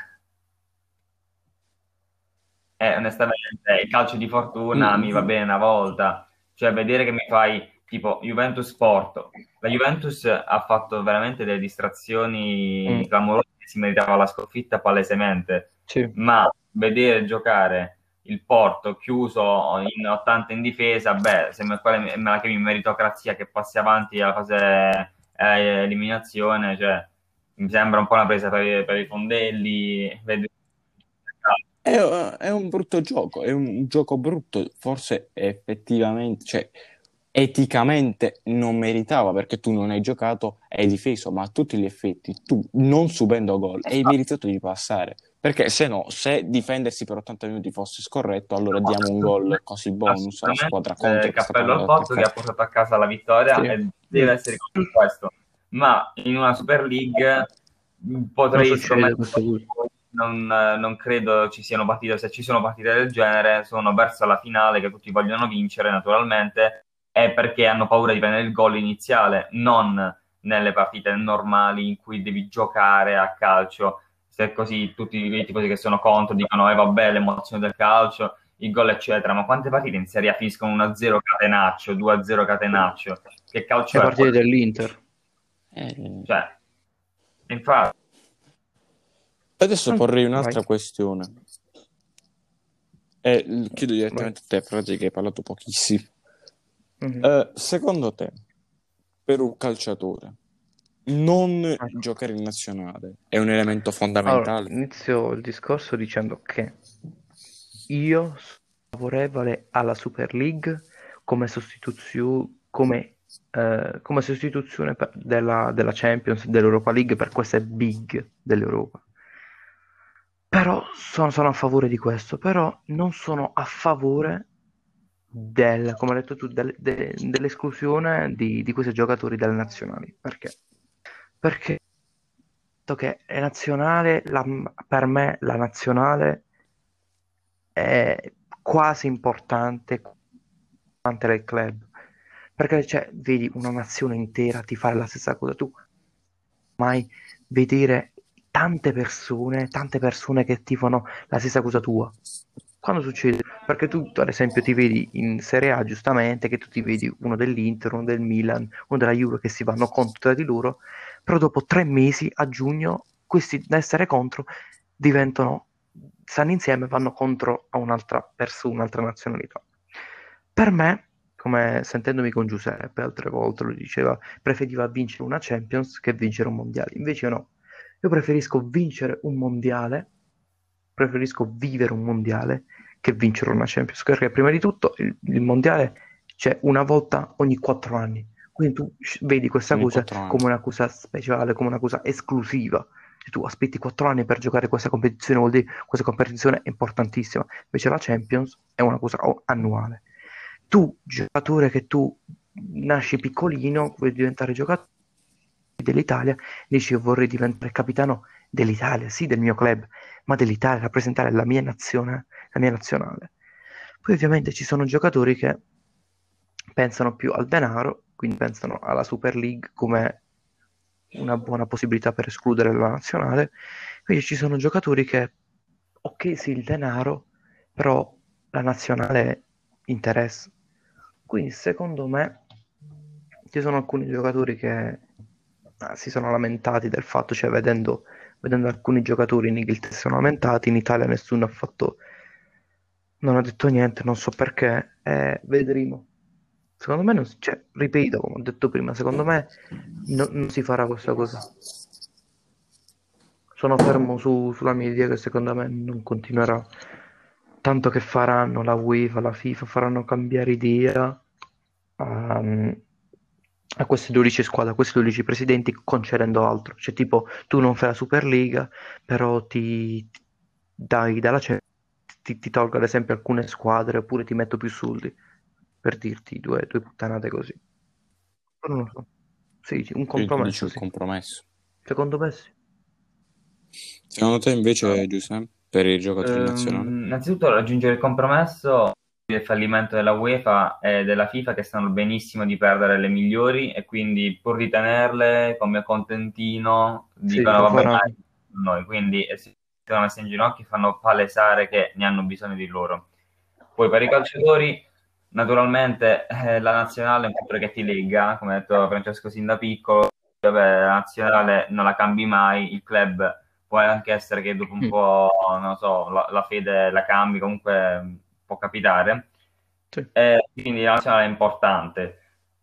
Eh, onestamente, il calcio di fortuna Mm. mi va bene una volta. Cioè, vedere che mi fai tipo Juventus Porto. La Juventus ha fatto veramente delle distrazioni Mm. clamorose si meritava la sconfitta palesemente. Sì. Ma vedere giocare il Porto chiuso in 80 in difesa, beh, se me, quella me la chiami meritocrazia che passi avanti alla fase eh, eliminazione, cioè, mi sembra un po' una presa per, i- per i fondelli. Vedi- È, è un brutto gioco, è un gioco brutto, forse effettivamente, cioè eticamente non meritava perché tu non hai giocato, hai difeso, ma a tutti gli effetti tu non subendo gol hai meritato di passare, perché se no, se difendersi per 80 minuti fosse scorretto, allora diamo un gol così bonus alla squadra contro eh, che sta cappello al Porto che ha portato a casa la vittoria Sì. e deve essere questo. Ma in una Super League mh, potrei Non non, eh, non credo ci siano partite, se ci sono partite del genere, sono verso la finale che tutti vogliono vincere naturalmente, è perché hanno paura di prendere il gol iniziale, non nelle partite normali in cui devi giocare a calcio. Se così tutti i tifosi che sono contro dicono, eh vabbè, l'emozione del calcio, il gol eccetera, ma quante partite in Serie A finiscono 1-0 catenaccio, 2-0 catenaccio? Che calcio Le è? partite dell'Inter. Eh, Cioè, infatti, Adesso Ah, porrei un'altra vai. questione. E l- chiedo direttamente a te, Frati, che hai parlato pochissimo. Mhm. Eh, secondo te, per un calciatore, non Ecco. giocare in nazionale è un elemento Allora, fondamentale? inizio il discorso dicendo che io sono favorevole alla Super League come sostituzione, come, eh, come sostituzione per- della, della Champions, dell'Europa League per queste big dell'Europa. Però sono, sono a favore di questo, però non sono a favore del, come hai detto tu, del- de- dell'esclusione di, di questi giocatori dalle nazionali. Perché? Perché che è nazionale, la- per me la nazionale è quasi importante quanto del club. Perché cioè, vedi una nazione intera ti fare la stessa cosa tu, mai vedere tante persone, tante persone che tifano la stessa cosa tua. Quando succede? Perché tu, ad esempio, ti vedi in Serie A giustamente che tu ti vedi uno dell'Inter, uno del Milan, uno della Juve che si vanno contro tra di loro, però dopo tre mesi a giugno questi da essere contro diventano, stanno insieme e vanno contro a un'altra persona, un'altra nazionalità. Per me, come sentendomi con Giuseppe altre volte lo diceva, preferiva vincere una Champions che vincere un mondiale. Invece no, io preferisco vincere un mondiale, preferisco vivere un mondiale che vincere una Champions, perché prima di tutto il, il mondiale c'è una volta ogni quattro anni, quindi tu vedi questa cosa come una cosa speciale, come una cosa esclusiva. Se tu aspetti quattro anni per giocare questa competizione, vuol dire che questa competizione è importantissima. Invece la Champions è una cosa o- annuale. Tu, giocatore che tu nasci piccolino, vuoi diventare giocatore dell'Italia, dici io vorrei diventare capitano dell'Italia, sì, del mio club, ma dell'Italia, rappresentare la mia nazione, la mia nazionale. Poi ovviamente ci sono giocatori che pensano più al denaro, quindi pensano alla Super League come una buona possibilità per escludere la nazionale. Invece ci sono giocatori che, ok, sì, il denaro, però la nazionale interessa. Quindi secondo me ci sono alcuni giocatori che ah, si sono lamentati del fatto, cioè vedendo, vedendo alcuni giocatori in Inghilterra si sono lamentati, in Italia nessuno ha fatto, non ha detto niente, non so perché, e vedremo. Secondo me, non, cioè, ripeto, come ho detto prima, secondo me no- non si farà questa cosa. Sono fermo su- sulla mia idea che secondo me non continuerà. Tanto che faranno la UEFA, la FIFA, faranno cambiare idea a, a queste 12 squadre, a questi 12 presidenti, concedendo altro. Cioè, tipo, tu non fai la Superliga, però ti dai dalla Champions, ti, ti tolgo ad esempio alcune squadre, oppure ti metto più soldi, per dirti due, due puttanate così. Non lo so. Sì, sì, un compromesso, un sì. compromesso. Secondo me sì. Secondo te invece, Giuseppe, per i giocatori Ehm, nazionali? innanzitutto raggiungere il compromesso il fallimento della UEFA e della FIFA che sanno benissimo di perdere le migliori e quindi pur di tenerle come contentino Sì, dicono lo vabbè dai, noi quindi eh, si sono messi in ginocchio e fanno palesare che ne hanno bisogno di loro. Poi per i calciatori naturalmente eh, la nazionale è un fattore che ti lega come ha detto Francesco sin da piccolo. Vabbè, la nazionale non la cambi mai il club può anche essere che dopo un Mm. po' non so la, la fede la cambi comunque può capitare Sì. eh, quindi la nazionale è importante,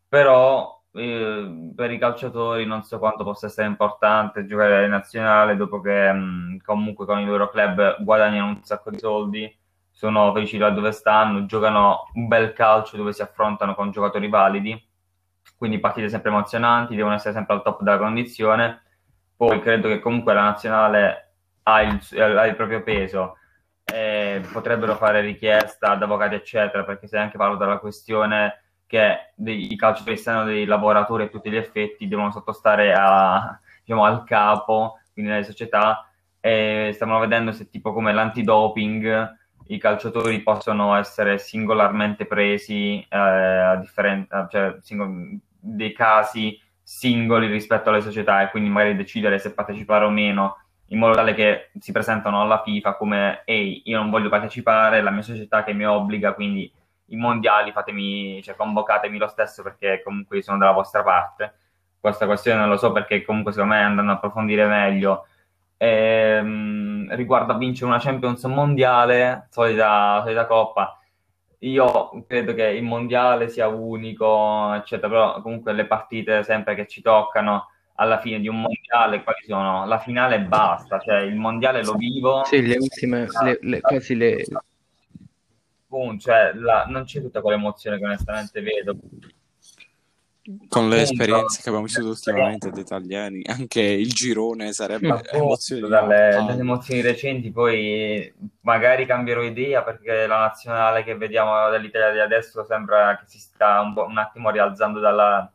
però eh, per i calciatori non so quanto possa essere importante giocare in nazionale dopo che mh, comunque con i loro club guadagnano un sacco di soldi, sono felici da dove stanno, giocano un bel calcio dove si affrontano con giocatori validi, quindi partite sempre emozionanti, devono essere sempre al top della condizione. Poi credo che comunque la nazionale ha il, ha il proprio peso eh, potrebbero fare richiesta ad avvocati, eccetera, perché se anche valuta la questione che dei, i calciatori siano dei lavoratori a tutti gli effetti, devono sottostare a, diciamo, al capo, quindi alle società, e stiamo vedendo se tipo come l'antidoping i calciatori possono essere singolarmente presi eh, a differenza, cioè singol- dei casi singoli rispetto alle società e quindi magari decidere se partecipare o meno in modo tale che si presentano alla FIFA come ehi, io non voglio partecipare, è la mia società che mi obbliga, quindi i mondiali fatemi, cioè convocatemi lo stesso perché comunque sono dalla vostra parte. Questa questione non lo so perché comunque secondo me andando a approfondire meglio ehm, riguarda vincere una Champions mondiale, solita, solita coppa. Io credo che il mondiale sia unico, eccetera, però comunque le partite sempre che ci toccano alla fine di un mondiale, quali sono? La finale e basta, cioè il mondiale lo vivo. Sì, le ultime, le, le, quasi le... Boom, cioè, la- non c'è tutta quell'emozione che onestamente vedo. Con le esperienze che abbiamo vissuto ultimamente da italiani, anche il girone sarebbe Appunto, emozioni dalle, dalle emozioni recenti, poi magari cambierò idea perché la nazionale che vediamo dell'Italia di adesso sembra che si sta un, po', un attimo rialzando dalla-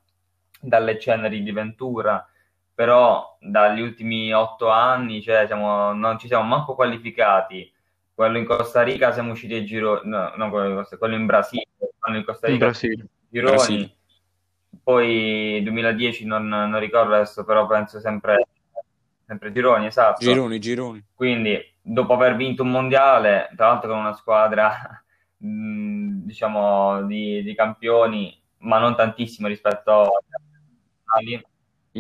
dalle ceneri di Ventura, però dagli ultimi otto anni cioè, siamo- non ci siamo manco qualificati. Quello in Costa Rica siamo usciti ai gironi, no, no, quello in Costa- quello in Brasile, quello in Costa in Rica Brasile. gironi, Brasile. poi 2010 non, non ricordo adesso, però penso sempre, sempre gironi, esatto. Gironi, gironi. Quindi, dopo aver vinto un mondiale, tra l'altro con una squadra, diciamo, di, di campioni, ma non tantissimo rispetto agli altri,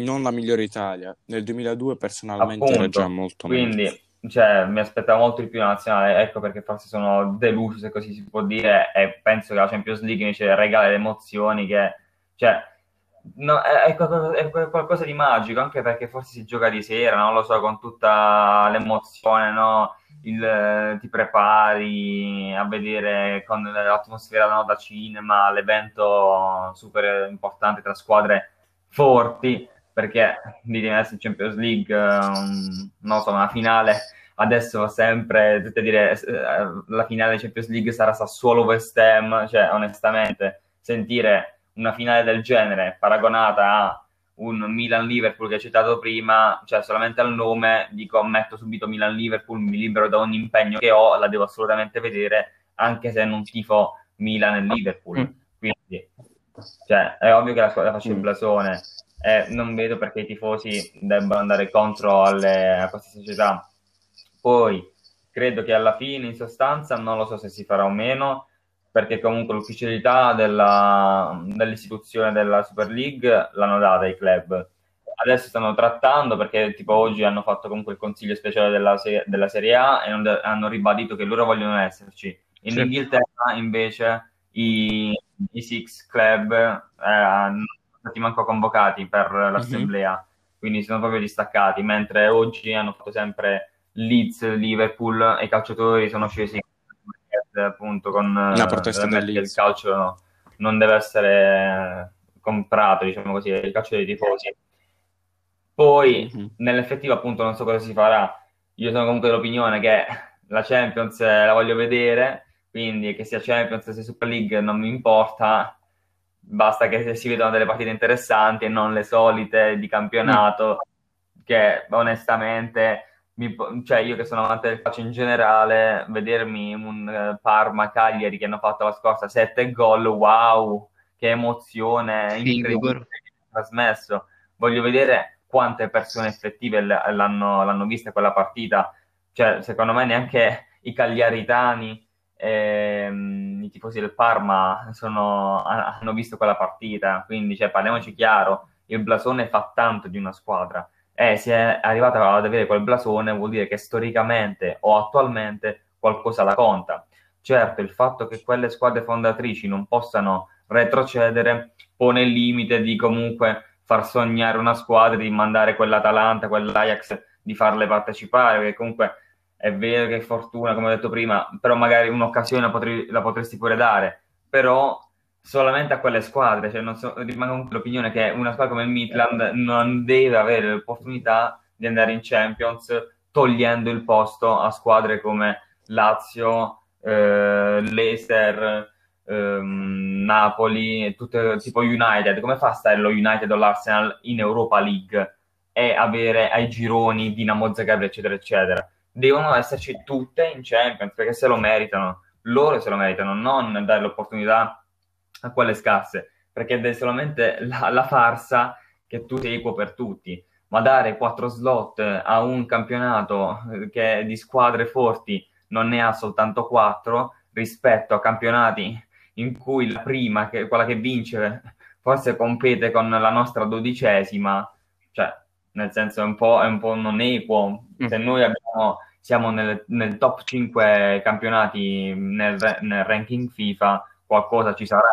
Non la migliore Italia. Nel 2002 personalmente era appunto, già molto meglio. quindi, cioè, mi aspettavo molto di più la nazionale, ecco perché forse sono deluso, se così si può dire, e penso che la Champions League invece regala le emozioni che, cioè, no, è, è qualcosa, è qualcosa di magico, anche perché forse si gioca di sera, non lo so, con tutta l'emozione, no? Il, ti prepari a vedere con l'atmosfera no, da cinema, l'evento super importante tra squadre forti, perché di adesso in Champions League, um, non so, una finale adesso va sempre, tutte dire, eh, la finale di Champions League sarà Sassuolo-West Ham, cioè onestamente sentire una finale del genere paragonata a un Milan-Liverpool che hai citato prima, cioè solamente al nome dico metto subito Milan-Liverpool, mi libero da ogni impegno che ho, la devo assolutamente vedere, anche se non tifo Milan e Liverpool. Mm. Quindi, cioè, è ovvio che la squadra faccia il Mm. blasone, e non vedo perché i tifosi debbano andare contro alle, a queste società. Poi credo che alla fine, in sostanza, non lo so se si farà o meno, perché comunque l'ufficialità della- dell'istituzione della Super League l'hanno data ai club. Adesso stanno trattando perché tipo oggi hanno fatto comunque il consiglio speciale della, della Serie A e de- hanno ribadito che loro vogliono esserci. In Sì. Inghilterra invece i, i Six Club eh, hanno stati manco convocati per l'assemblea, quindi sono proprio distaccati, mentre oggi hanno fatto sempre Leeds, Liverpool e i calciatori sono scesi appunto con protesta eh, del che il Leeds. calcio non deve essere comprato, diciamo così, il calcio dei tifosi. Poi, Mhm. nell'effettivo, appunto, non so cosa si farà. Io sono comunque dell'opinione che la Champions eh, la voglio vedere, quindi che sia Champions sia Super League non mi importa. basta che si vedano delle partite interessanti e non le solite di campionato, che onestamente, mi cioè io che sono amante del calcio in generale, vedermi un eh, Parma-Cagliari che hanno fatto la scorsa 7 gol, wow, che emozione, Figo, incredibile che ha trasmesso. Voglio vedere quante persone effettive l- l'hanno, l'hanno vista quella partita. Cioè, secondo me neanche i cagliaritani, ehm, i tifosi del Parma sono- ha- hanno visto quella partita. Quindi, cioè, parliamoci chiaro, il blasone fa tanto di una squadra. E se è arrivata ad avere quel blasone vuol dire che storicamente o attualmente qualcosa la conta. Certo, il fatto che quelle squadre fondatrici non possano retrocedere pone il limite di comunque far sognare una squadra di mandare quell'Atalanta, quell'Ajax, di farle partecipare, perché comunque è vero che fortuna, come ho detto prima, però magari un'occasione la, potri- la potresti pure dare, però solamente a quelle squadre, cioè so, rimango l'opinione che una squadra come il Midland non deve avere l'opportunità di andare in Champions togliendo il posto a squadre come Lazio, eh, Leicester, ehm, Napoli, tutte, tipo United. Come fa a stare lo United o l'Arsenal in Europa League e avere ai gironi Dinamo Zagreb, eccetera, eccetera? Devono esserci tutte in Champions perché se lo meritano, loro se lo meritano, non dare l'opportunità a quelle scarse, perché è solamente la, la farsa che tu sei equo per tutti, ma dare quattro slot a un campionato che di squadre forti non ne ha soltanto quattro rispetto a campionati in cui la prima, che, quella che vince, forse compete con la nostra dodicesima, cioè nel senso è un po', è un po non equo. Se noi abbiamo, siamo nel, nel top 5 campionati nel, nel ranking FIFA, qualcosa ci sarà.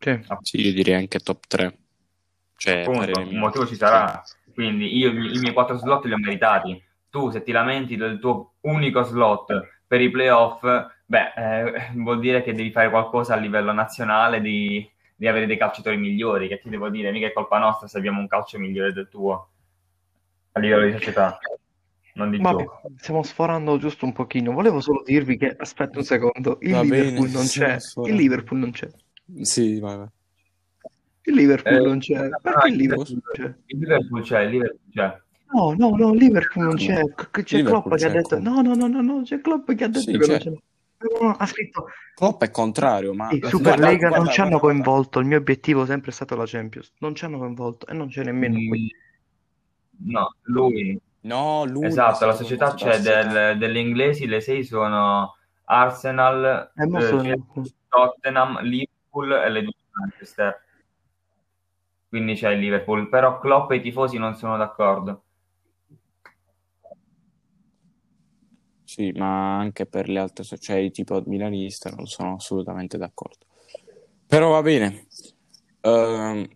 Sì. Sì, io direi anche top 3. Cioè, Appunto, un motivo ci sarà. Quindi io i miei quattro slot li ho meritati. Tu, se ti lamenti del tuo unico slot per i playoff, beh, eh, vuol dire che devi fare qualcosa a livello nazionale di, di avere dei calciatori migliori. Che ti devo dire, mica è colpa nostra se abbiamo un calcio migliore del tuo a livello di società, non di Vabbè, gioco. stiamo sforando giusto un pochino. Volevo solo dirvi che, aspetta un secondo, il Va bene, Liverpool non stiamo c'è. sforando. Il Liverpool non c'è. Sì, vai, vai. Il Liverpool Eh, non c'è. no, Perché il Liverpool non c'è? Il Liverpool c'è, il Liverpool c'è. No, no, no, il Liverpool non c'è. C'è Liverpool Klopp che ha c'è, detto no, no, no, no, no, c'è Klopp che ha detto Sì, che non c'è. c'è. No, no, ha scritto Klopp è contrario, ma... sì, guarda, Superlega non ci hanno coinvolto. Il mio obiettivo è sempre stato la Champions. Non ci hanno coinvolto e non c'è nemmeno qui. Mm, No, lui, No, lui è esatto, la società c'è del- delle inglesi, le sei sono Arsenal, E mo eh, sono- Tottenham, Liverpool e le due Manchester. Quindi c'è il Liverpool, però Klopp e i tifosi non sono d'accordo. Sì, ma anche per le altre società, tipo milanista, non sono assolutamente d'accordo. Però va bene. Ehm,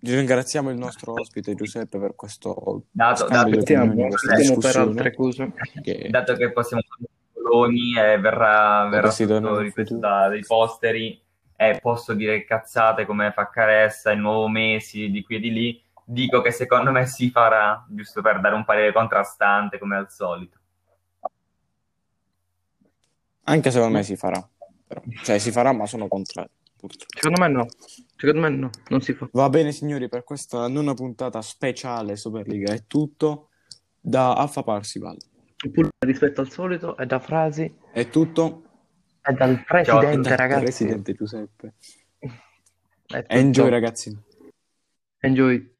ringraziamo il nostro ospite Giuseppe per questo Dato, scambio di dato- opinioni, Stiamo per altre cose. che dato che possiamo fare coloni e verrà, verrà tutto da dei posteri e posso dire cazzate come fa Caressa, il nuovo Messi, di qui e di lì, dico che secondo me si farà, giusto per dare un parere contrastante come al solito. anche secondo me si farà. Però. Cioè si farà, ma sono contrario, purtroppo. Secondo me no. Secondo me no, non si fa. Va bene, signori, per questa nona puntata speciale Superliga è tutto. Da Alfa Parsival Oppure rispetto al solito è da frasi è tutto. è dal Ciao presidente, tutti. ragazzi. Presidente Giuseppe. Enjoy, ragazzi. Enjoy.